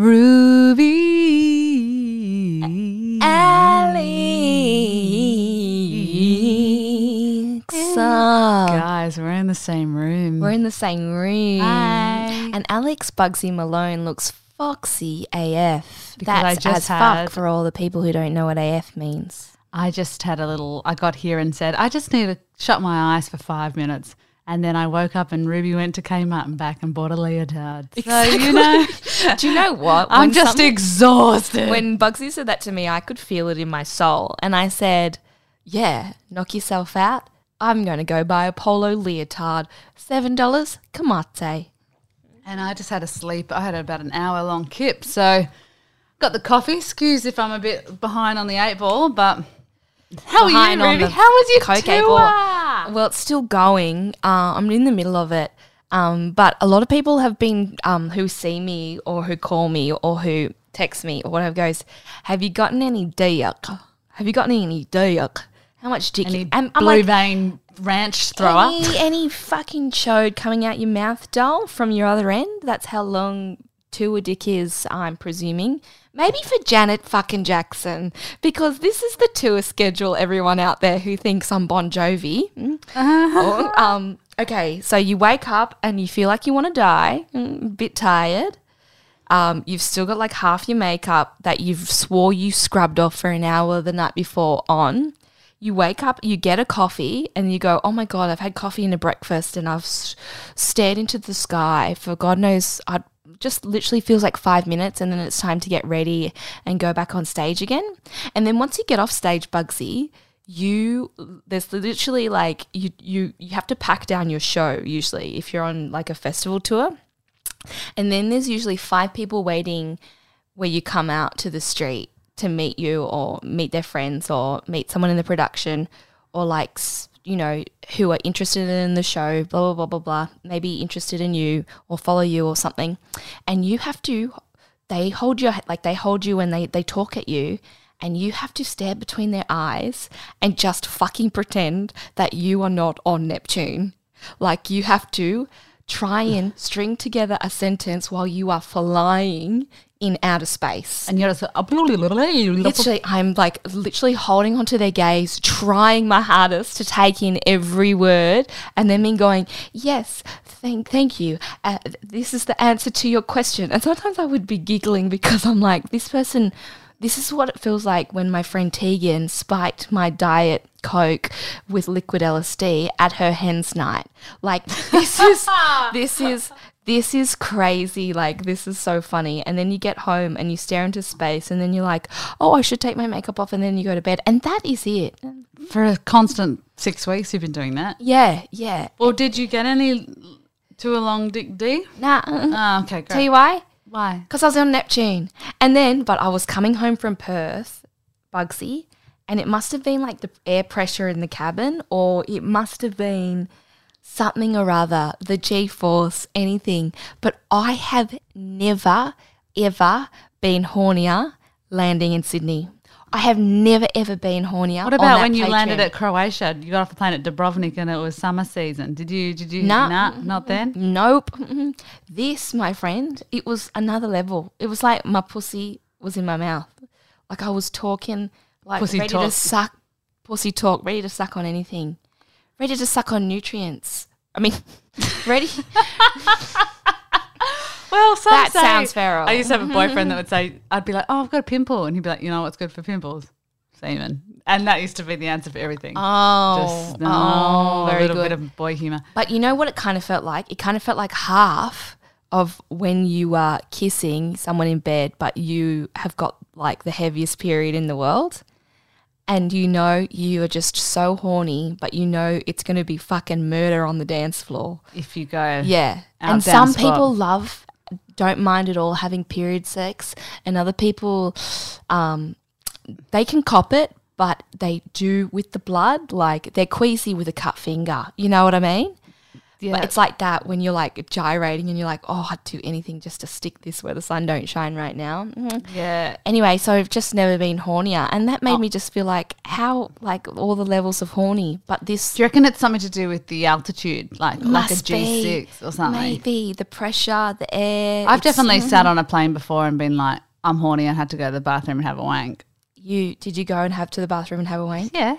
Ruby. Alex. Guys, we're in the same room. We're in the same room. Hi. And Alex Bugsy Malone looks foxy AF. Because I That's just as had- fuck for all the people who don't know what AF means. I just had a little, I got here and said, I just need to shut my eyes for five minutes. And then I woke up and Ruby went to Kmart and back and bought a leotard. So, you know, Do you know what? I'm just exhausted. when Bugsy said that to me, I could feel it in my soul. And I said, Yeah, knock yourself out. I'm going to go buy a polo leotard. $7, kamate. and I just had a sleep. I had about an hour long kip. So, got the coffee. Excuse if I'm a bit behind on the eight ball, but how are you, Ruby? How was your Coke tour? Well, it's still going. Uh, I'm in the middle of it. Um, but a lot of people have been um, who see me or who call me or who text me or whatever goes, Have you gotten any dick? Have you gotten any dick? How much dick? Any I'm blue like, vein ranch thrower? Any, any fucking chode coming out your mouth, doll, from your other end? That's how long tour dick is, I'm presuming. Maybe for Janet fucking Jackson, because this is the tour schedule, everyone out there who thinks I'm Bon Jovi. Mm. Or, um, okay, so you wake up and you feel like you want to die, mm, a bit tired. Um, you've still got like half your makeup that you've swore you scrubbed off for an hour the night before on. You wake up, you get a coffee, and you go, "Oh my god, I've had coffee and a breakfast, and I've s- stared into the sky for God knows, I just literally feels like five minutes, and then it's time to get ready and go back on stage again. And then once you get off stage, Bugsy, you there's literally like you you you have to pack down your show usually if you're on like a festival tour. And then there's usually five people waiting where you come out to the street to meet you or meet their friends or meet someone in the production or like, you know, who are interested in the show, blah, blah, blah, blah, blah, maybe interested in you or follow you or something. And you have to, they hold your, like they hold you and they, they talk at you and you have to stare between their eyes and just fucking pretend that you are not on Neptune. Like you have to try and string together a sentence while you are flying in outer space. And you're just Literally, I'm like literally holding onto their gaze, trying my hardest to take in every word, and then me going, "Yes, thank, thank you. Uh, this is the answer to your question." And sometimes I would be giggling because I'm like, "This person, this is what it feels like when my friend Tegan spiked my diet coke with liquid LSD at her hens night. Like this is this is." This is crazy. Like, this is so funny. And then you get home and you stare into space, and then you're like, oh, I should take my makeup off. And then you go to bed. And that is it. For a constant six weeks, you've been doing that. Yeah, yeah. Well, did you get any to a long dick D? Nah, Oh, okay, great. tell you why? Why? Because I was on Neptune. And then, but I was coming home from Perth, Bugsy, and it must have been like the air pressure in the cabin, or it must have been something or other, the G force, anything. But I have never, ever been hornier landing in Sydney. I have never, ever been hornier. What about when you landed at Croatia? You got off the plane at Dubrovnik and it was summer season. Did you? Did you? Nah. nah not then. Nope. This, my friend, it was another level. It was like my pussy was in my mouth. Like I was talking, like Pussy ready to suck, pussy talk, ready to suck on anything, ready to suck on nutrients. I mean, ready. Well, some That say- sounds feral. I used to have a boyfriend that would say, "I'd be like, oh, I've got a pimple," and he'd be like, "You know what's good for pimples? Semen." And that used to be the answer for everything. Oh, Just no, oh, a little good. bit of boy humor. But you know what it kind of felt like? It kind of felt like half of when you are kissing someone in bed, but you have got like the heaviest period in the world. And you know you are just so horny, but you know it's going to be fucking murder on the dance floor. If you go, Yeah. And some spot. people love, don't mind at all having period sex, and other people, um, they can cop it, but they do with the blood. Like they're queasy with a cut finger. You know what I mean? Yeah, But it's like that when you're like gyrating and you're like, oh, I'd do anything just to stick this where the sun don't shine right now. Mhm. yeah. Anyway, so I've just never been hornier, and that made me just feel like, how like all the levels of horny, but this Do you reckon it's something to do with the altitude, like like a must G be, six or something? Maybe the pressure, the air. I've definitely sat on a plane before and been like, I'm horny. I had to go to the bathroom and have a wank. You did you go and have to the bathroom and have a wank? Yeah,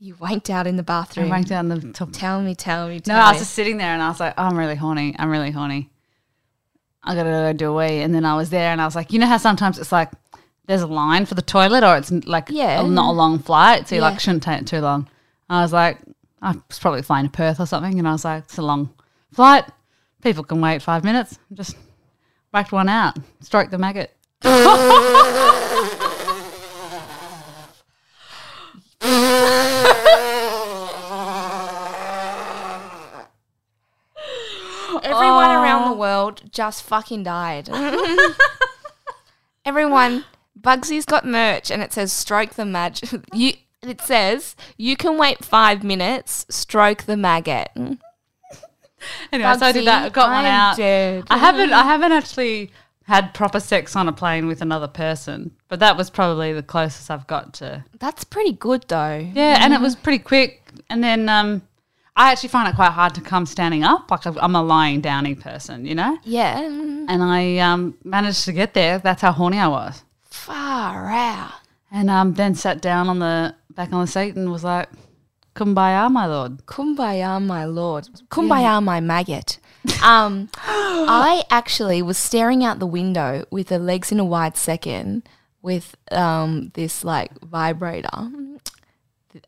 You wanked out in the I bathroom. wanked down the mm. top. Tell me, tell me, No, tell I was just sitting there and I was like, oh, I'm really horny. I'm really horny. I gotta go do a wee. And then I was there and I was like, you know how sometimes it's like there's a line for the toilet or it's like Yeah. a- not a long flight, so you Yeah. like shouldn't take it too long. I was like, I was probably flying to Perth or something, and I was like, it's a long flight. People can wait five minutes. Just whacked one out, stroke the maggot. Everyone around the world just fucking died. Everyone, Bugsy's got merch and it says stroke the mag. You it says you can wait five minutes, stroke the maggot. Anyway, so I did that. I got one I'm out. dead. I haven't. I haven't actually had proper sex on a plane with another person, but that was probably the closest I've got to. That's pretty good though. Yeah, and it was pretty quick. And then um, I actually find it quite hard to come standing up. Like I'm a lying downy person, you know. Yeah. And I um, managed to get there. That's how horny I was. Far out. And um, then sat down on the back on the seat and was like, "Kumbaya, my lord." Kumbaya, my lord. Kumbaya, my maggot. Um, I actually was staring out the window with the legs in a wide second with um, this like vibrator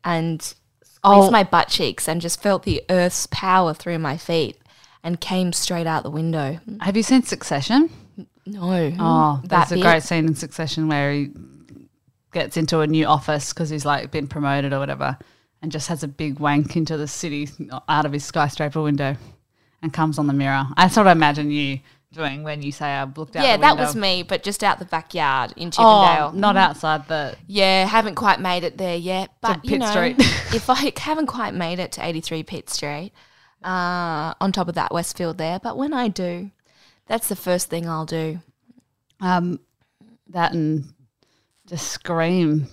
and Oh. my butt cheeks and just felt the earth's power through my feet and came straight out the window. Have you seen Succession? No. Oh, That that's a great scene in Succession where he gets into a new office because he's like been promoted or whatever, and just has a big wank into the city out of his skyscraper window, and comes on the mirror. That's what I imagine you doing when you say I've looked out. Yeah, the that was me, but just out the backyard in Chippendale. Oh, not outside the. Yeah, haven't quite made it there yet. But you Pitt know, Street. if I haven't quite made it to 83 Pitt Street, uh, on top of that Westfield there, but when I do, that's the first thing I'll do. Um, that and just scream.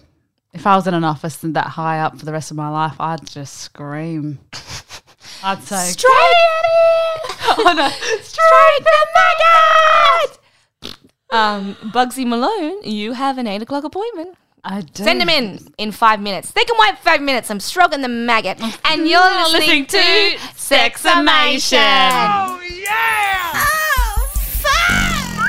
If I was in an office and that high up for the rest of my life, I'd just scream. I'd say, Strike it! oh no, Strike the maggot! Um, Bugsy Malone, you have an eight o'clock appointment. I do. Send them in in five minutes. They can wait five minutes. I'm stroking the maggot, and you're listening, to Sexamation. Oh, yeah! Oh, fuck!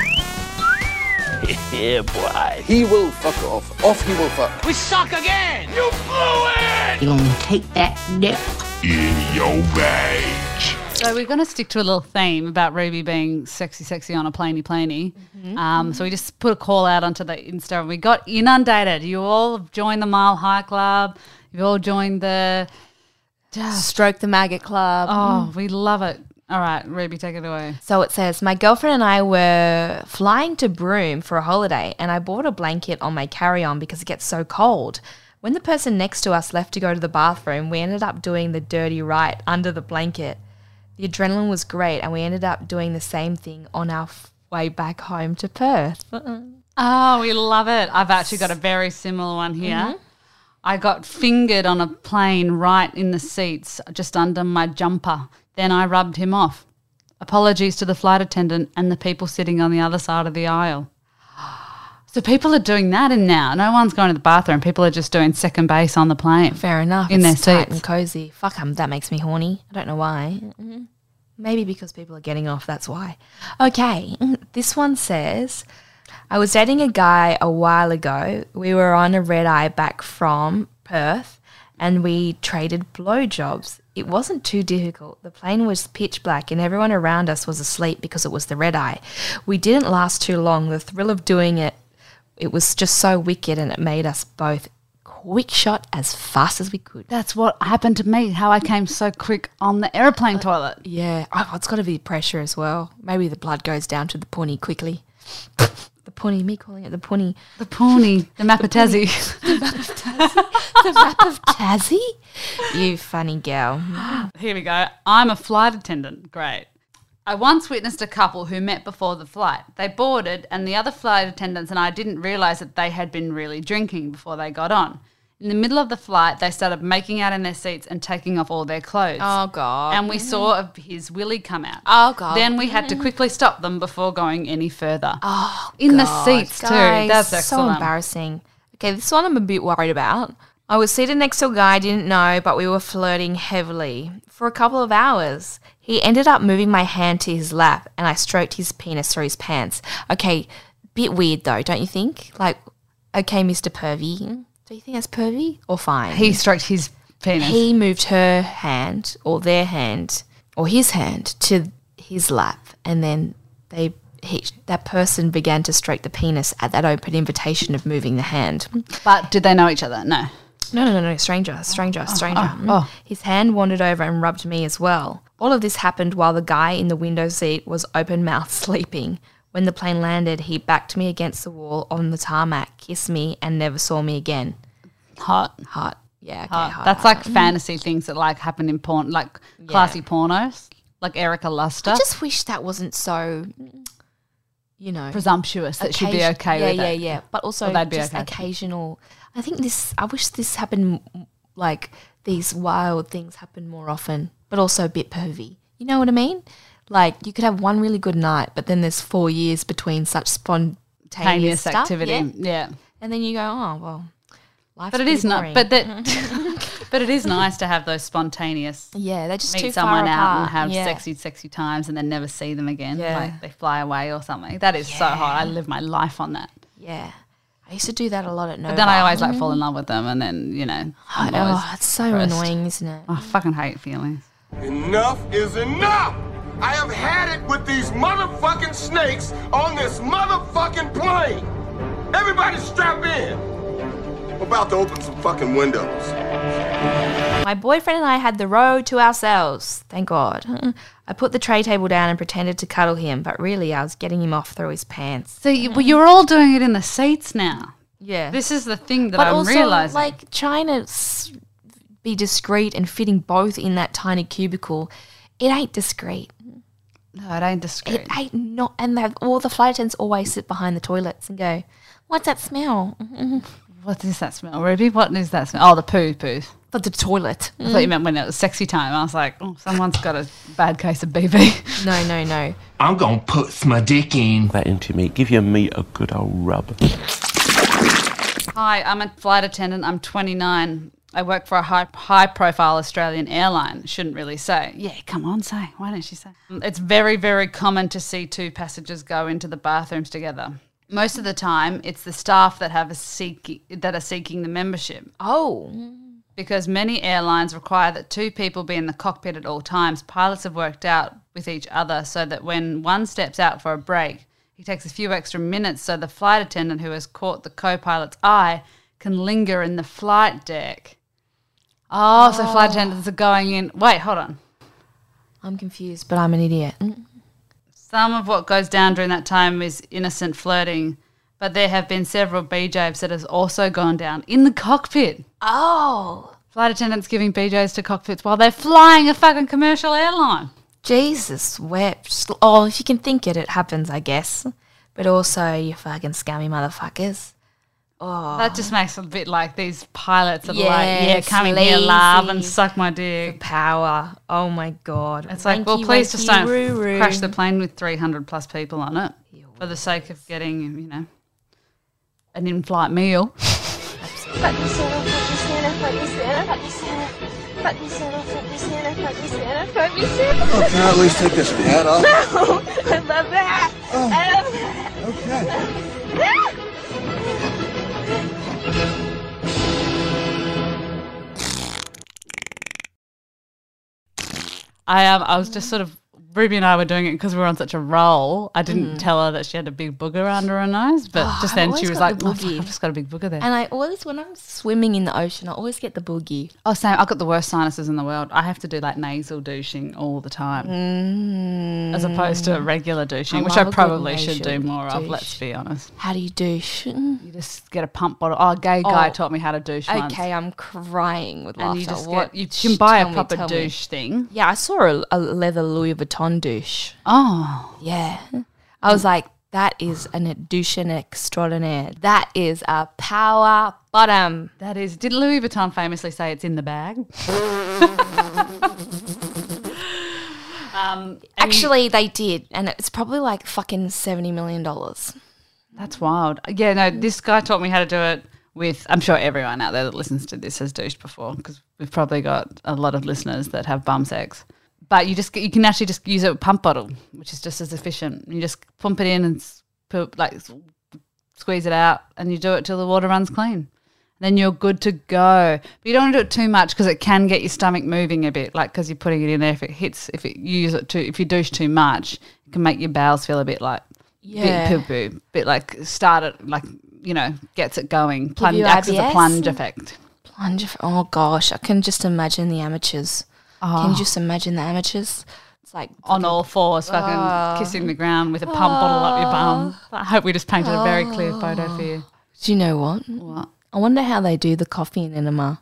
Yeah, boy. He will fuck off. Off he will fuck. We suck again! You blew it! You gonna take that nip? In your bag. So we're going to stick to a little theme about Ruby being sexy, sexy on a planey, planey. Um, so we just put a call out onto the Insta, and we got inundated. You all have joined the Mile High Club. You've all joined the. Stroke the maggot club. Oh, we love it. All right, Ruby, take it away. So it says, My girlfriend and I were flying to Broome for a holiday, and I bought a blanket on my carry on because it gets so cold. When the person next to us left to go to the bathroom, we ended up doing the dirty right under the blanket. The adrenaline was great, and we ended up doing the same thing on our f- way back home to Perth. Uh-uh. Oh, we love it. I've actually got a very similar one here. Mm-hmm. I got fingered on a plane right in the seats, just under my jumper. Then I rubbed him off. Apologies to the flight attendant and the people sitting on the other side of the aisle. So people are doing that in now. No one's going to the bathroom. People are just doing second base on the plane. Fair enough. In it's their tight seats. and cozy. Fuck, um, that makes me horny. I don't know why. Maybe because people are getting off. That's why. Okay, this one says, I was dating a guy a while ago. We were on a red eye back from Perth, and we traded blowjobs. It wasn't too difficult. The plane was pitch black, and everyone around us was asleep because it was the red eye. We didn't last too long. The thrill of doing it it was just so wicked and it made us both quick shot as fast as we could. That's what happened to me, how I came so quick on the aeroplane uh, toilet. Yeah, oh, it's got to be pressure as well. Maybe the blood goes down to the punny quickly. the punny, me calling it the punny. The pony, the Mapatazzi. The map of Tassie? You funny girl. Here we go. I'm a flight attendant. Great. I once witnessed a couple who met before the flight. They boarded, and the other flight attendants and I didn't realize that they had been really drinking before they got on. In the middle of the flight, they started making out in their seats and taking off all their clothes. Oh God. and we saw his willy come out. Oh, God. Then we had to mm. quickly stop them before going any further. Oh, in the God, seats too. guys, That's So excellent. embarrassing. Okay, this one I'm a bit worried about. I was seated next to a guy I didn't know, but we were flirting heavily for a couple of hours. He ended up moving my hand to his lap, and I stroked his penis through his pants. Okay, bit weird though, don't you think? Like, okay, Mr. Pervy, do you think that's pervy or fine? He stroked his penis. he moved her hand or their hand or his hand to his lap and then they he, that person began to stroke the penis at that open invitation of moving the hand. but did they know each other? No. No, no, no, no, stranger, stranger, oh, stranger. oh, oh. His hand wandered over and rubbed me as well. All of this happened while the guy in the window seat was open mouthed sleeping. When the plane landed, he backed me against the wall on the tarmac, kissed me, and never saw me again. Hot. Hot. Yeah, okay, Hot. hot. That's like fantasy things that like happen in porn, like classy pornos, like Erica Luster. I just wish that wasn't so, you know, presumptuous that she'd be okay yeah, with yeah, it. Yeah, But also be just okay occasional. I think this. I wish this happened. Like these wild things happen more often, but also a bit pervy. You know what I mean? Like you could have one really good night, but then there's four years between such spontaneous stuff, activity. yeah? Yeah. and then you go, oh well, life's But it is not. But that. but it is nice to have those spontaneous. yeah, they're just too Meet far someone out and have yeah. sexy, sexy times, and then never see them again. Yeah. Like they fly away or something. That is so hot. I live my life on that. Yeah, I used to do that a lot at Nova. But then I always like fall mm-hmm. in love with them, and then you know, I'm oh, it's so depressed. annoying, isn't it? Oh, I fucking hate feelings. Enough is enough! I have had it with these motherfucking snakes on this motherfucking plane! Everybody strap in! I'm about to open some fucking windows. My boyfriend and I had the road to ourselves, thank God. I put the tray table down and pretended to cuddle him, but really I was getting him off through his pants. So you, well, you're all doing it in the seats now. Yeah. This is the thing that but I'm also, realizing. like, trying to s- be discreet and fitting both in that tiny cubicle, it ain't discreet. no, it ain't discreet. It ain't not. And they all the flight attendants always sit behind the toilets and go, What's that smell? What is that smell, Ruby? What is that smell? Oh, the poo poo. But the toilet. I thought you meant when it was sexy time. I was like, oh, someone's got a bad case of BB. No, no, no. I'm gonna put my dick in. that into me. Give your meat a good old rub. Hi, I'm a flight attendant. I'm 29. I work for a high, high profile Australian airline. Shouldn't really say. Yeah, come on, say. Why don't you say? Mm, it's very, very common to see two passengers go into the bathrooms together. Most of the time, it's the staff that have a seek that are seeking the membership. Oh. Because many airlines require that two people be in the cockpit at all times, pilots have worked out with each other so that when one steps out for a break, he takes a few extra minutes so the flight attendant who has caught the co pilot's eye can linger in the flight deck. Oh, so ah. flight attendants are going in. Wait, hold on. I'm confused, but I'm an idiot. Mm. Some of what goes down during that time is innocent flirting, but there have been several BJs that has also gone down in the cockpit. Oh. Flight attendants giving BJs to cockpits while they're flying a fucking commercial airline. Jesus wept. Oh, if you can think it, it happens, I guess. But also, you fucking scummy motherfuckers. Oh. That just makes it a bit like these pilots that are like, yeah, Yes, come in here, love, and suck my dick. The Power. Oh my god. It's like, well, Wanky, please just don't roo-roo. crash the plane with 300 plus people on it for the sake of getting, you know, an in flight meal. Fuck you, Santa, fuck you, Santa, fuck you, Santa, fuck you, Santa. Fuck you, Santa, fuck you, Santa, fuck you, Santa, fuck you, Santa. Oh, can I at least take this hat off? I love that. I love that. Okay. I um, I was just sort of Ruby and I were doing it because we were on such a roll. I didn't Mm. tell her that she had a big booger under her nose, but just then she was like, the "Oh, fuck, "I've just got a big booger there." And I always, when I'm swimming in the ocean, I always get the boogie. oh, same. I've got the worst sinuses in the world. I have to do like nasal douching all the time, as opposed to regular douching, I which I love a good probably should do more of. Let's be honest. How do you douche? You just get a pump bottle. Oh, a gay guy Oh, taught me how to douche once. Okay, I'm crying with and laughter. you just What? get you can buy a me, proper tell me. douche thing. Yeah, I saw a, a leather Louis Vuitton douche. Oh, Yeah. I was like, That is an douche extraordinaire. That is a power bottom. That is. Did Louis Vuitton famously say it's in the bag? um, and you- Actually, they did, and it's probably like fucking seventy million dollars. that's wild. Yeah, no, this guy taught me how to do it with. I'm sure everyone out there that listens to this has douched before because we've probably got a lot of listeners that have bum sex. But you just you can actually just use a pump bottle, which is just as efficient. You just pump it in and put, like squeeze it out, and you do it till the water runs clean. Then you're good to go. But you don't want to do it too much because it can get your stomach moving a bit. Like because you're putting it in there. If it hits, if it, you use it too, if you douche too much, it can make your bowels feel a bit like Yeah. bit poo poo, bit like start it like you know gets it going. Plunge acts as a plunge effect. Plunge. Oh gosh, I can just imagine the amateurs. Can you ah. just imagine the amateurs? It's like On all fours, fucking ah. kissing the ground with a pump bottle up your bum. Ah. I hope we just painted a very clear photo for you. Do you know what? What? I wonder how they do the coffee in enema.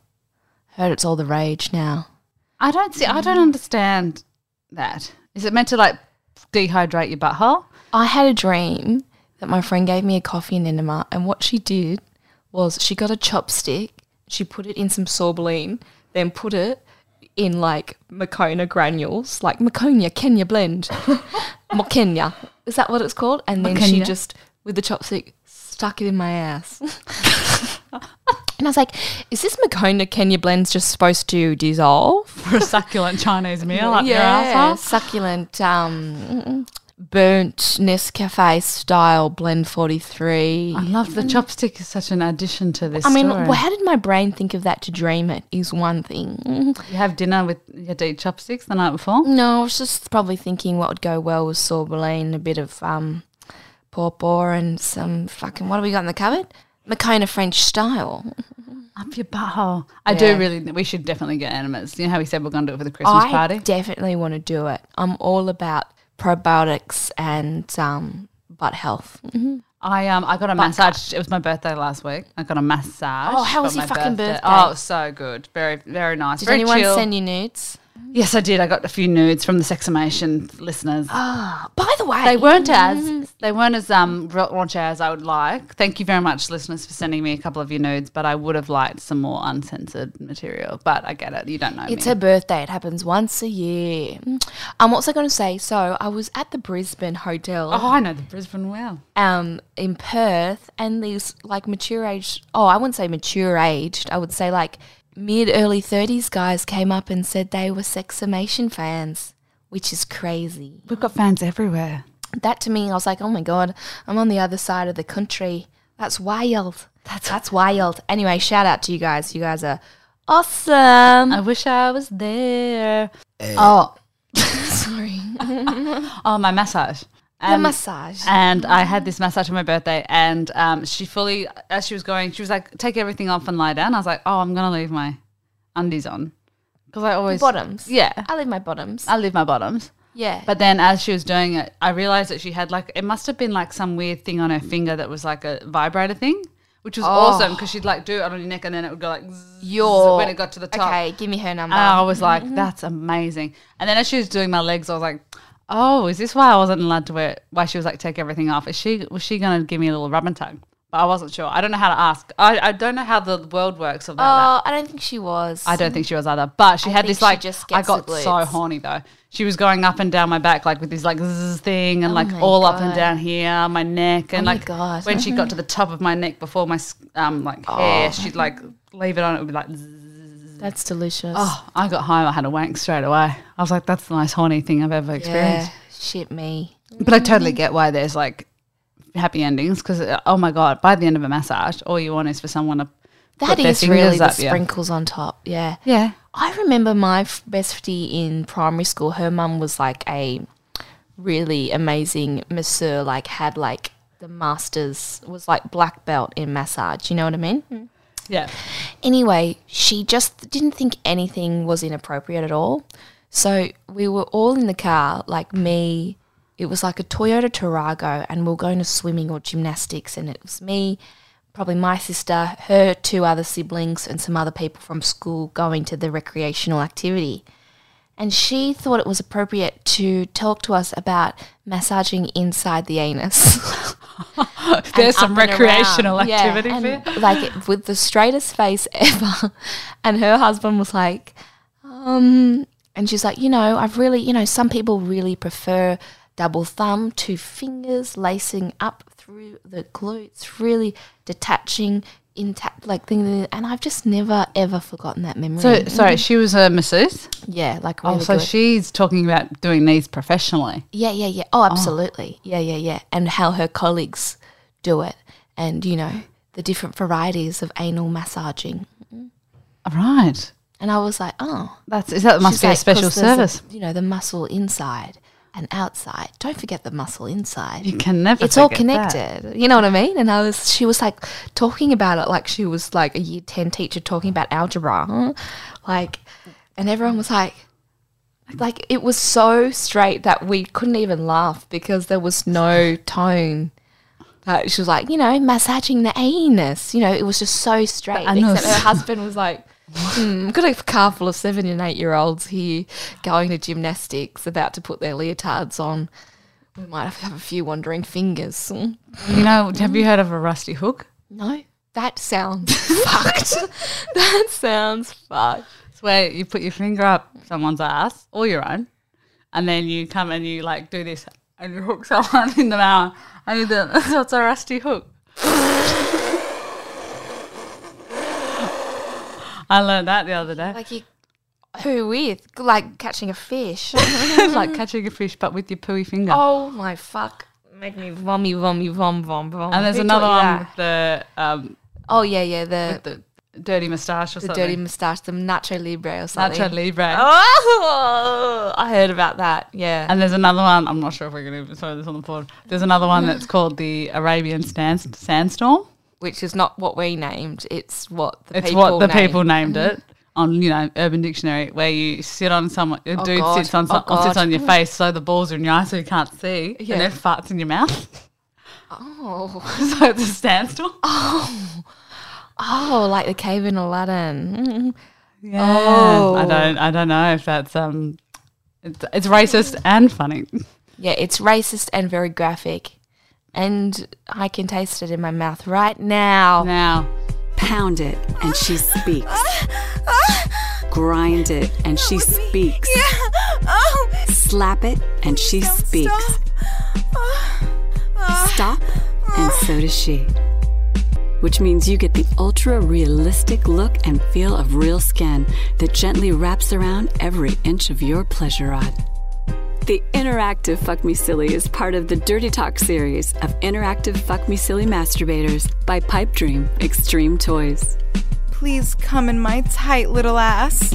Heard it's all the rage now. I don't see. I don't understand that. Is it meant to like dehydrate your butthole? I had a dream that my friend gave me a coffee in enema, and what she did was she got a chopstick, she put it in some sorbolene, then put it in like Moccona granules, like Maconia Kenya blend, Mokenya. Is that what it's called? And then she just with the chopstick stuck it in my ass. and I was like, "Is this Moccona Kenya blend just supposed to dissolve?" For a succulent Chinese meal up your asshole? succulent, um, burnt Nescafe style blend forty three. I love the chopstick. Is such an addition to this. I mean, story. well, how did my brain think of that to dream it? Is one thing. you have dinner with you had to eat chopsticks the night before. No, I was just probably thinking what would go well with sorbolene, a bit of um, pawpaw, and some fucking what do we got in the cupboard? Moccona French style. Up your butthole. I Yeah. do really. We should definitely get enemas. You know how we said we're going to do it for the Christmas I party. definitely want to do it. I'm all about probiotics and um, butt health. I um I got a massage. It was my birthday last week. I got a massage. Oh, how was your fucking birthday? Oh, it was so good. Very very nice. Did very anyone chill. send you nudes? Yes, I did. I got a few nudes from the Seximation listeners. Ah. By the way, They weren't as they weren't as um ra- raunchy as I would like. Thank you very much, listeners, for sending me a couple of your nudes. But I would have liked some more uncensored material. But I get it. You don't know It's me. her birthday. It happens once a year. I'm also going to say so. I was at the Brisbane Hotel oh, I know the Brisbane well. um, in Perth, and these like mature age. oh, I wouldn't say mature aged, I would say like mid early 30s guys came up and said they were Seximation fans, which is crazy. We've got fans everywhere. That to me, I was like, oh my God, I'm on the other side of the country. That's wild. That's, That's wild. Anyway, shout out to you guys. You guys are awesome. I wish I was there. Eh. Oh, Sorry. oh, my massage. The Um, massage. and I had this massage on my birthday, and um, she fully, as she was going, she was like, "Take everything off and lie down." I was like, "Oh, I'm gonna leave my undies on," because I always bottoms. Yeah, I leave my bottoms. I leave my bottoms. yeah. But then, as she was doing it, I realized that she had like it must have been like some weird thing on her finger that was like a vibrator thing, which was awesome because she'd like do it on your neck and then it would go like Your when it got to the top. Okay, give me her number. And I was like, that's amazing. And then as she was doing my legs, I was like, oh, is this why I wasn't allowed to wear? Why she was like, take everything off? Is she was she gonna give me a little rub and tug? But I wasn't sure. I don't know how to ask. I, I don't know how the world works of that. Oh, I don't think she was. I don't think she was either. But she I had this like just I got so horny though. She was going up and down my back like with this like zzz thing and like Oh my all up and down here, my neck and Oh like God. when she got to the top of my neck before my um like Oh. hair, she'd like leave it on. It would be like. zzz. That's delicious. Oh, I got home. I had a wank straight away. I was like, "That's the most horny thing I've ever experienced." yeah. Shit me. But I totally get why there's like happy endings because oh my god, by the end of a massage, all you want is for someone to That put their is really the up sprinkles on top. Yeah. Yeah, I remember my bestie in primary school. Her mum was like a really amazing masseur. Like had like the masters was like black belt in massage. You know what I mean? Mm. Yeah. Anyway, she just didn't think anything was inappropriate at all. So we were all in the car, like me. It was like a Toyota Tarago, and we were going to swimming or gymnastics, and it was me, probably my sister, her two other siblings, and some other people from school going to the recreational activity. And she thought it was appropriate to talk to us about massaging inside the anus. There's some recreational around. Yeah, activity and, for you. Like with the straightest face ever. And her husband was like, um, and she's like, you know, I've really, you know, some people really prefer double thumb, two fingers lacing up through the glutes, really detaching intact, like thing. And I've just never ever forgotten that memory. So, sorry, mm. she was a masseuse. yeah, like oh, really Oh, so good. she's talking about doing these professionally. Yeah, yeah, yeah. Oh, oh, absolutely. Yeah, yeah, yeah. And how her colleagues do it, and you know the different varieties of anal massaging. Right. And I was like, oh, That's is that must be a like, special 'cause there's service. you know, the muscle inside and outside. Don't forget the muscle inside. you can never. it's all forget that. connected. You know what I mean? And I was, she was like talking about it like she was like a year 10 teacher talking about algebra. Like, and everyone was like, like it was so straight that we couldn't even laugh because there was no tone. That she was like, you know, massaging the anus. You know, it was just so straight. Except her husband was like, hmm, I've got a car full of seven and eight year olds here going to gymnastics, about to put their leotards on. We might have, a few wandering fingers. Hmm. You know, have you heard of a rusty hook? No, that sounds fucked. that sounds fucked. It's where you put your finger up someone's ass or your own, and then you come and you like do this and you hook someone in the mouth. And you do that's a rusty hook. I learned that the other day. Like you, who with? Like catching a fish. It's like catching a fish, but with your pooey finger. oh my fuck! Make me vommy, vommy, vom, vom, vom. and there's Who another taught you one that? with the um, Oh yeah, yeah. The the dirty moustache or the something. dirty moustache, the Nacho Libre or something. Nacho Libre. Oh, I heard about that. Yeah. And there's another one. I'm not sure if we're going to throw this on the board. There's another one that's called the Arabian Sand- Sandstorm. Which is not what we named. It's what the people. It's people what the named. people named it on you know Urban Dictionary, where you sit on someone, a dude God. sits on Oh, some, or sits on your face, so the balls are in your eyes, so you can't see, Yeah. and then farts in your mouth. Oh. so it's a sandstorm. oh, like the cave in Aladdin. Yeah. Oh. I don't. I don't know if that's um. It's, it's racist and funny. Yeah, it's racist and very graphic. And I can taste it in my mouth right now. Now, Pound it and she speaks. Grind it and she speaks. Slap it and she speaks. Stop and so does she. Which means you get the ultra realistic look and feel of real skin that gently wraps around every inch of your pleasure rod. The interactive Fuck Me Silly is part of the Dirty Talk series of interactive Fuck Me Silly masturbators by Pipe Dream Extreme Toys. Please come in my tight little ass.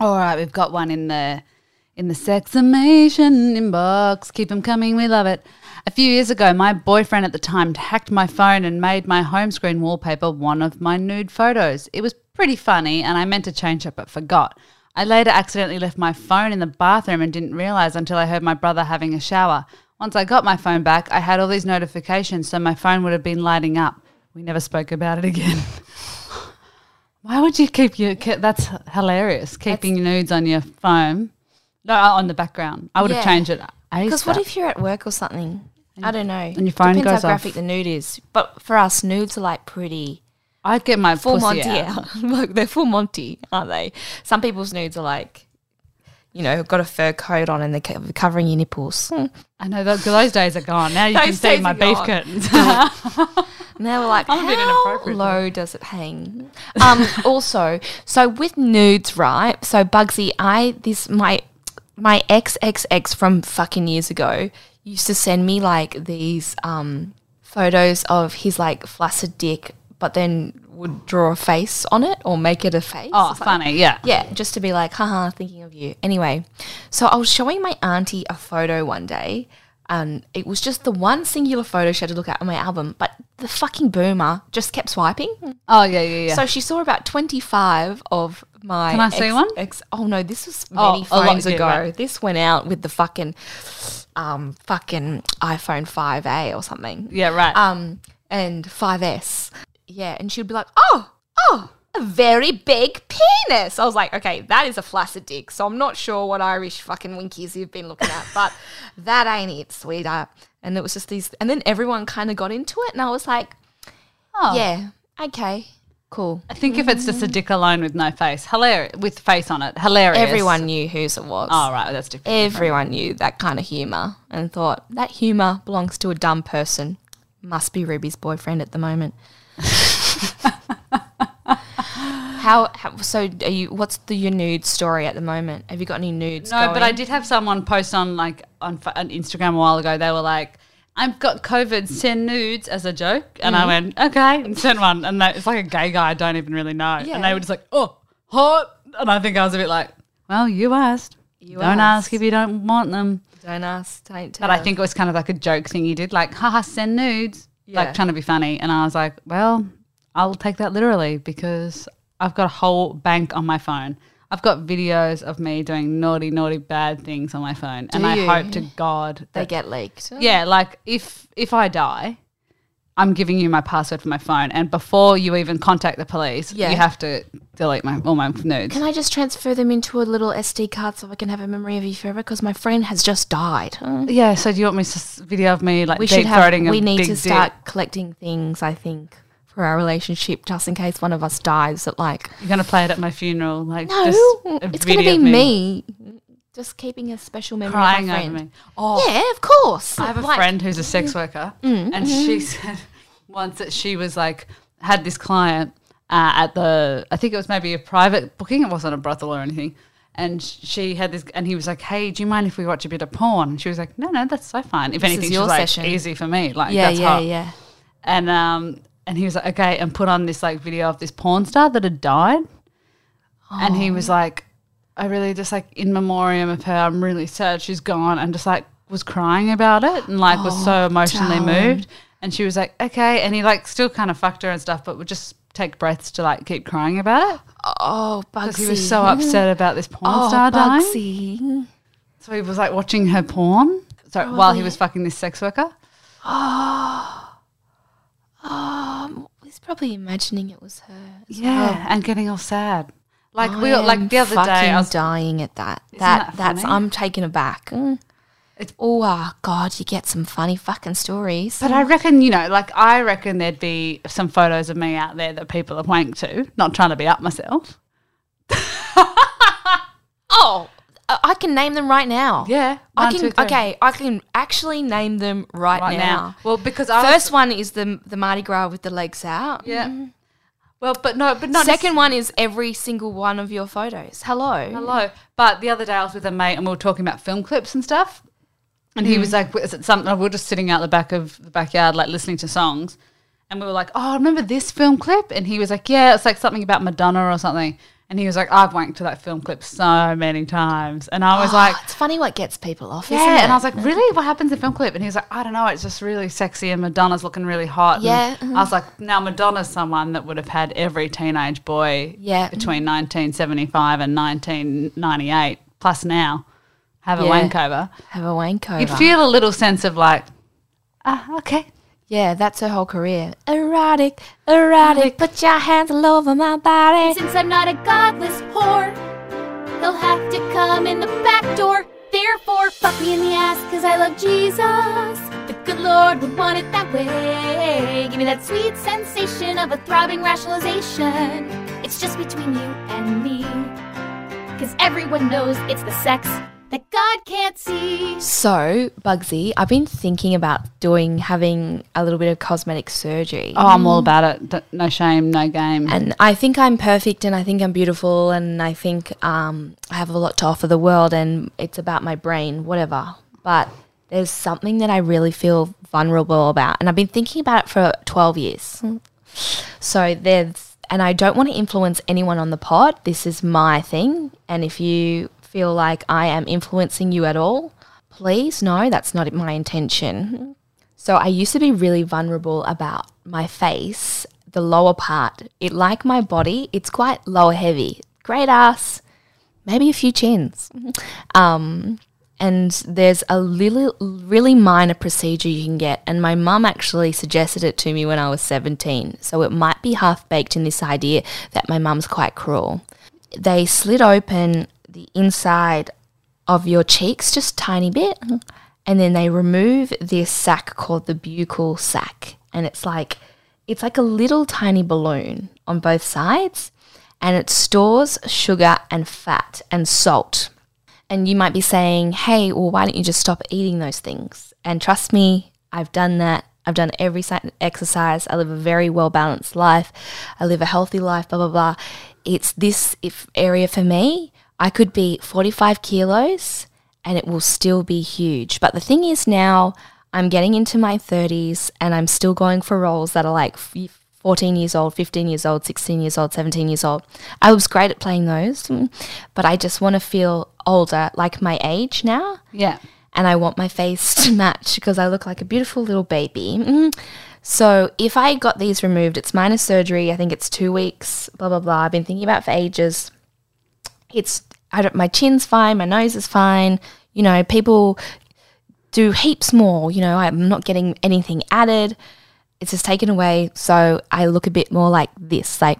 all right, we've got one in the in the sexamation inbox. Keep them coming. We love it. A few years ago, my boyfriend at the time hacked my phone and made my home screen wallpaper one of my nude photos. It was pretty funny, and I meant to change it but forgot. I later accidentally left my phone in the bathroom and didn't realize until I heard my brother having a shower. Once I got my phone back, I had all these notifications, so my phone would have been lighting up. We never spoke about it again. Why would you keep your? That's hilarious. Keeping nudes on your phone, no, uh, on the background. I would have changed it. Because what if you're at work or something? I don't know. and your phone Depends goes how off. graphic the nude is. But for us, nudes are like pretty I'd get my full Monty out. out. like they're full Monty, aren't they? Some people's nudes are like, you know, got a fur coat on and they're covering your nipples. Hmm. I know those, those days are gone. Now you can see my beef gone. curtains. And they were like, I'm how low does it hang? Um, also, so with nudes, right? So Bugsy, I this my my ex ex ex from fucking years ago used to send me like these um photos of his like flaccid dick, but then would draw a face on it or make it a face. oh, funny, yeah. Yeah, just to be like, haha, thinking of you. Anyway, so I was showing my auntie a photo one day, and it was just the one singular photo she had to look at on my album, but the fucking boomer just kept swiping. Oh yeah, yeah, yeah. So she saw about 25 of my. Can I see ex- one? Ex, oh no, this was Oh, many lot- phones ago. right. This went out with the fucking, um, fucking iPhone 5A or something. yeah, right. Um, and 5S. Yeah, and she'd be like, oh, oh, a very big penis. I was like, okay, that is a flaccid dick. So I'm not sure what Irish fucking winkies you've been looking at, but that ain't it, sweetheart. And it was just these, and then everyone kind of got into it, and I was like, Oh. yeah, okay, cool. I think if it's just a dick alone with no face, hilarious with face on it, hilarious. Everyone knew whose it was. Oh right, that's different. Everyone knew that kind of humor and thought that humor belongs to a dumb person. Must be Ruby's boyfriend at the moment. How, how? So, are you? What's the your nude story at the moment? Have you got any nudes? No, but? I did have someone post on like on, on Instagram a while ago. They were like, "I've got COVID. Send nudes as a joke," and I mm-hmm. went, "Okay," and sent one. And that, it's like a gay guy I don't even really know. Yeah. And they were just like, "Oh, hot," and I think I was a bit like, "Well, you asked. You don't asked. ask if you don't want them." Don't ask. Don't tell. But I think it was kind of like a joke thing you did, like, haha, send nudes, Yeah. like trying to be funny. And I was like, well, I'll take that literally because I've got a whole bank on my phone. I've got videos of me doing naughty, naughty, bad things on my phone. and I you? hope to God they get leaked. yeah, like if if I die, I'm giving you my password for my phone. And before you even contact the police, Yeah. you have to delete my all my nudes. Can I just transfer them into a little SD card so I can have a memory of you forever? Because my friend has just died. Uh, yeah, so do you want me to s- video of me like we deep should have. throating a We need big to dick? start collecting things. I think for our relationship, just in case one of us dies. That like You're gonna play it at my funeral, like no, just a it's going to video be of me. Just keeping a special memory crying of my over friend. me. Oh, Yeah, of course. I have a Like- friend who's a sex worker, Mm, and mm-hmm. she said once that she was like had this client uh, at the I think it was maybe a private booking. It wasn't a brothel or anything. And sh- she had this, and he was like, "Hey, do you mind if we watch a bit of porn?" And she was like, "No, no, that's so fine. If This is anything, your she's like session." easy for me. Like, Yeah, that's yeah, hot." yeah. And um, and he was like, "Okay," and put on this like video of this porn star that had died, and he was like, I really just like in memoriam of her. I'm really sad she's gone, and just like was crying about it, and like was so emotionally Oh, darling. moved. And she was like, okay, and he like still kind of fucked her and stuff, but would just take breaths to like keep crying about it Oh, Bugsy. because he was so upset about this porn Oh, star dying. Bugsy. So he was like watching her porn. So while he was fucking this sex worker. Um, he's probably imagining it was her. Yeah, well. and getting all sad. Like I we am like the other day, I was dying at that. That, that that's funny? I'm taken aback. Mm. It's- oh ah, God, you get some funny fucking stories. But I reckon, you know, like I reckon there'd be some photos of me out there that people have wanked to. Not trying to be up myself. oh, I can name them right now. Yeah, I can. two, okay, I can actually name them right, Right now. now. Well, because I was- first one is the the Mardi Gras with the legs out. Yeah. Well, but no, but not Second one is every single one of your photos. Hello. Hello. But the other day I was with a mate and we were talking about film clips and stuff. And he mm. was like, is it something? We were just sitting out the back of the backyard, like listening to songs. And we were like, oh, I remember this film clip? And he was like, yeah, it's like something about Madonna or something. And he was like, I've wanked to that film clip so many times. And I was like, it's funny what gets people off, yeah. it? And I was like, really? What happens in film clip? And he was like, I don't know. It's just really sexy and Madonna's looking really hot. Yeah. I was like, now Madonna's someone that would have had every teenage boy Yeah. between 1975 and 1998 plus now have a Yeah. wank over. have a wank over. You'd feel a little sense of like, ah, okay. Yeah, that's her whole career. Erotic, erotic, put your hands all over my body. Since I'm not a godless whore, he'll have to come in the back door. Therefore, fuck me in the ass, cause I love Jesus. The good Lord would want it that way. Give me that sweet sensation of a throbbing rationalization. It's just between you and me. Cause everyone knows it's the sex that God can't see. So, Bugsy, I've been thinking about doing, having a little bit of cosmetic surgery. Oh, I'm all about it. No shame, no game. And I think I'm perfect and I think I'm beautiful and I think um, I have a lot to offer the world and it's about my brain, whatever. But there's something that I really feel vulnerable about. And I've been thinking about it for 12 years. So there's, and I don't want to influence anyone on the pod. This is my thing. And if you feel like I am influencing you at all, please know that's not my intention. So I used to be really vulnerable about my face, the lower part. It like my body, it's quite lower heavy. Great ass, maybe a few chins. Um, and there's a little, really minor procedure you can get. And my mum actually suggested it to me when I was 17. So it might be half baked in this idea that my mum's quite cruel. They slit open the inside of your cheeks just tiny bit, and then they remove this sac called the buccal sac, and it's like it's like a little tiny balloon on both sides, and it stores sugar and fat and salt. And you might be saying, "Hey, well, why don't you just stop eating those things?" And trust me, I've done that. I've done every exercise. I live a very well balanced life. I live a healthy life. Blah blah blah. It's this if area for me. I could be 45 kilos and it will still be huge. But the thing is now I'm getting into my 30s and I'm still going for roles that are like 14 years old, 15 years old, 16 years old, 17 years old. I was great at playing those, but I just want to feel older, like my age now. Yeah. And I want my face to match because I look like a beautiful little baby. Mm. So if I got these removed, it's minor surgery. I think it's two weeks, blah, blah, blah. I've been thinking about it for ages it's I don't, my chin's fine, my nose is fine. You know, people do heaps more. You know, I'm not getting anything added. It's just taken away, so I look a bit more like this, like,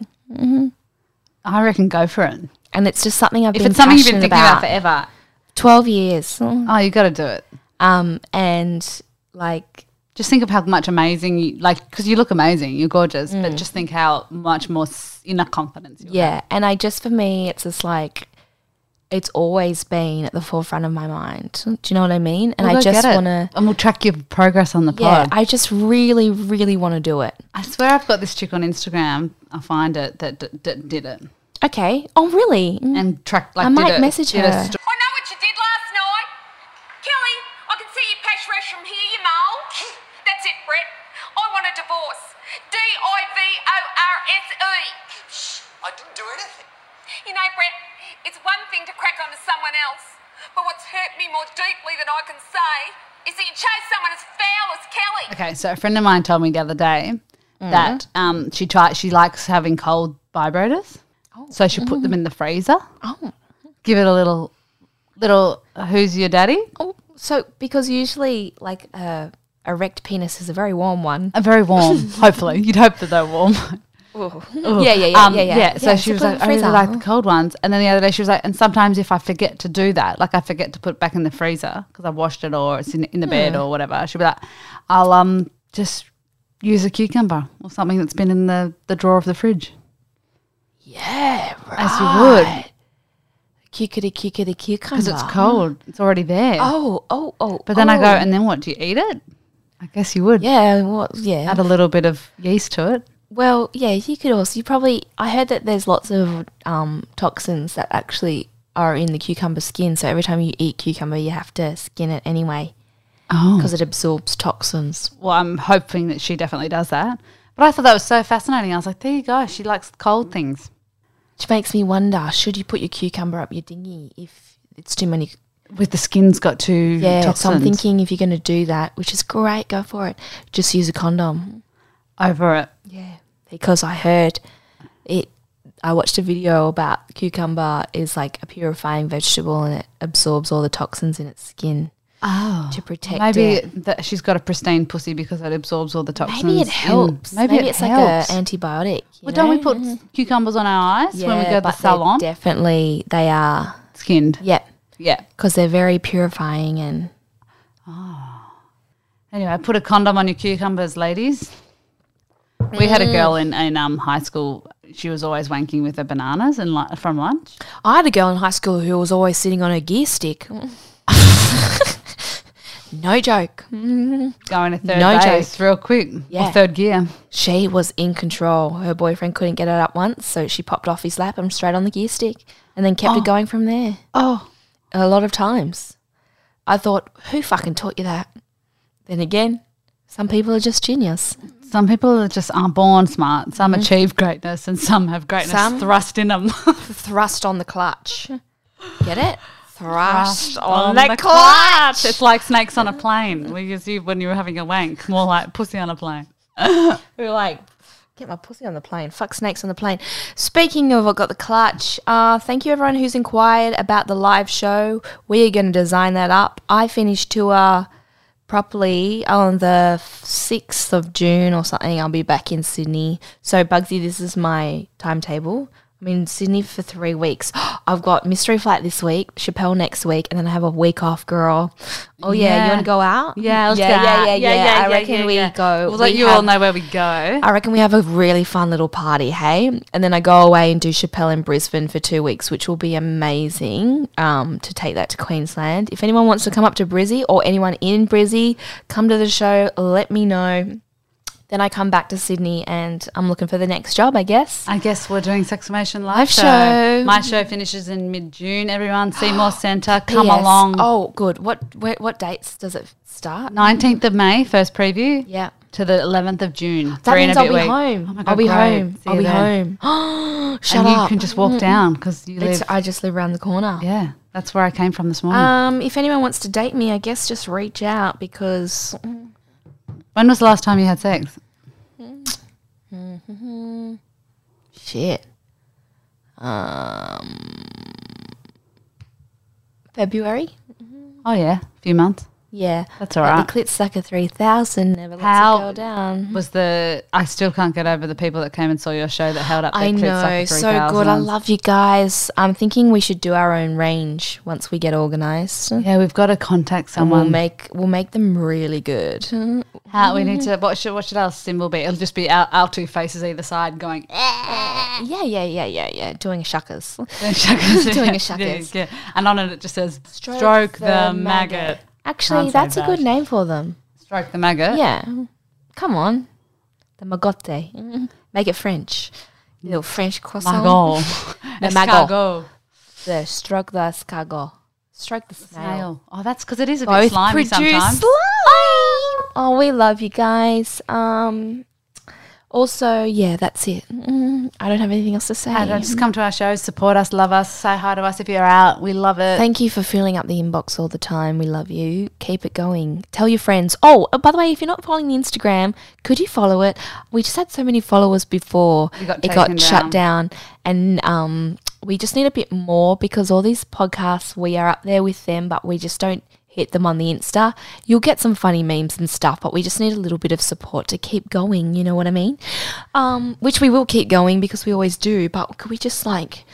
I reckon go for it. and it's just something I've If been it's something you've been thinking about. about. forever, Twelve years, oh, you got to do it. um, and like, Just think of how much amazing you like because you look amazing, you're gorgeous, but just think how much more inner confidence. You Mm. yeah, and I just for me, it's just like. It's always been at the forefront of my mind. Do you know what I mean? And We'll I just want to, and we'll track your progress on the pod. yeah. I just really, really want to do it. I swear I've got this chick on Instagram. I find it that, that, that did it Okay. Oh, really? Mm. and tracked like I might a- message her. sto- I know what you did last night. Kelly, I can see your pash rush from here, you mole. That's it, Brett. I want a divorce. D I V O R S E. I didn't do anything. You know, Brett, it's one thing to crack onto someone else, but what's hurt me more deeply than I can say is that you chose someone as foul as Kelly. Okay, so a friend of mine told me the other day mm. that um, she try she likes having cold vibrators, oh. so she put them in the freezer. Oh. Give it a little, little. Uh, who's your daddy? Oh, so because usually like uh, a erect penis is a very warm one. A very warm. hopefully, you'd hope that they're warm. Yeah, yeah, yeah, Um, yeah, yeah. So she was put it in like, I really like the cold ones. And then the other day she was like, and sometimes if I forget to do that, like I forget to put it back in the freezer because I've washed it or it's in, in the bed or whatever, she'll be like, I'll um just use a cucumber or something that's been in the, the drawer of the fridge. Yeah, right. As you would. Cuckity cuckity cucumber. Because it's cold. It's already there. Oh, oh, oh. But then I go, oh. and then what? Do you eat it? I guess you would. yeah, well, yeah. Add a little bit of yeast to it. Well, yeah, you could also. You probably. I heard that there's lots of um, toxins that actually are in the cucumber skin. So every time you eat cucumber, you have to skin it anyway Oh. because it absorbs toxins. Well, I'm hoping that she definitely does that. But I thought that was so fascinating. I was like, there you go. She likes cold things. Which makes me wonder: should you put your cucumber up your dinghy if it's too many? With the skin's got too Yeah, toxins so I'm thinking if you're going to do that, which is great, go for it. Just use a condom. Over it. Yeah, because I heard it. I watched a video about cucumber is like a purifying vegetable and it absorbs all the toxins in its skin Oh. to protect Maybe it. that she's got a pristine pussy because it absorbs all the toxins. Maybe it helps. maybe, Maybe, it it's helps. like a antibiotic. you well, don't we know? put cucumbers on our eyes when we go to the salon? Definitely, they are. Skinned. Yep, Yeah. because they're very purifying and Oh. Anyway, put a condom on your cucumbers, ladies. We had a Mm. girl in, in um, high school. She was always wanking with her bananas and lu- from lunch. I had a girl in high school who was always sitting on her gear stick. no joke. Going to third No base real quick. Yeah. Or third gear. She was in control. Her boyfriend couldn't get it up once, so she popped off his lap and straight on the gear stick and then kept it going from there. Oh. A lot of times. I thought, who fucking taught you that? Then again, some people are just genius. Some people are just aren't born smart. Some achieve greatness and some have greatness Mm-hmm. Some- thrust in them. Thrust on the clutch. Get it? Thrust, on the clutch. It's like snakes on a plane. We you when you were having a wank. More like pussy on a plane. We're like Get my pussy on the plane. Fuck snakes on the plane. Speaking of, I got the clutch. Uh, thank you everyone who's inquired about the live show. We are going to design that up. I finished tour properly oh, on the 6th of June or something. I'll be back in Sydney. So, Bugsy, this is my timetable. I'm in Sydney for three weeks. I've got Mystery Flight this week, Chappelle next week, and then I have a week off, girl. Oh, yeah. Yeah. You want to go out? Yeah, yeah, go yeah, yeah, yeah, Yeah, I reckon we go. We'll let you all know where we go. I reckon we have a really fun little party, hey? And then I go away and do Chappelle in Brisbane for two weeks, which will be amazing um, to take that to Queensland. If anyone wants to come up to Brizzy or anyone in Brizzy, come to the show, let me know. Then I come back to Sydney and I'm looking for the next job, I guess. I guess we're doing Sexmation live, Live show. show. My show finishes in mid June. Everyone, Seymour Centre, come P.S. along. Oh, good. What where, what dates does it start? 19th of May, first preview. Yeah. To the 11th of June. That three means I'll be week. home. Oh my I'll be great. home. See I'll be then. home. Shut and up. you can just walk down because you It's- I just live around the corner. yeah, that's where I came from this morning. Um, if anyone wants to date me, I guess just reach out because when was the last time you had sex? Shit. Um, February. Oh yeah, a few months. Yeah, That's all right. The Clit Sucker three thousand never lets How it go down. Was the I still can't get over the people that came and saw your show that held up. I know, so good. I love you guys. I'm thinking we should do our own range once we get organised. Yeah, we've got to contact And we'll someone. make we'll make them really good. How we need to. What should what should our symbol be? It'll just be our, our two faces either side going. Eh. Yeah, yeah, yeah, yeah, yeah. Doing a shuckers. Doing shuckers. Doing a Yeah, shuckers. yeah. And on it it just says stroke, the, maggot. Actually, Can't that's a good name for them. Stroke the maggot. Yeah. Come on. The magotte. Make it French. Little French croissant. Magot. The Escargot. The stroke the escargot. Stroke the snail. Snail. Oh, that's because it is a bit Both slimy produce sometimes. slime. Oh, we love you guys. Um. Also, yeah, that's it. Mm, I don't have anything else to say. And just come to our shows, support us, love us, say hi to us if you're out. We love it. Thank you for filling up the inbox all the time. We love you. Keep it going. Tell your friends. Oh, uh, by the way, if you're not following the Instagram, could you follow it? We just had so many followers before It got it got taken shut down, and um, we just need a bit more because all these podcasts we are up there with them, but we just don't hit them on the Insta. You'll get some funny memes and stuff, but we just need a little bit of support to keep going. You know what I mean? Um, which we will keep going because we always do. But could we just like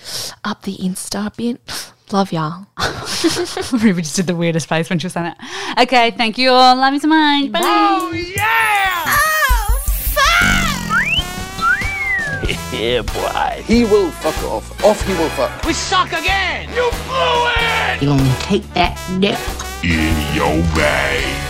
up the Insta a bit? Love y'all. Ruby just did the weirdest face when she was saying it. Okay, thank you all. Love you so much. Bye. Oh, yeah! Oh, fuck! yeah, boy. He will fuck off. Off he will fuck. We suck again! You blew it! You gonna take that nip? In your badge.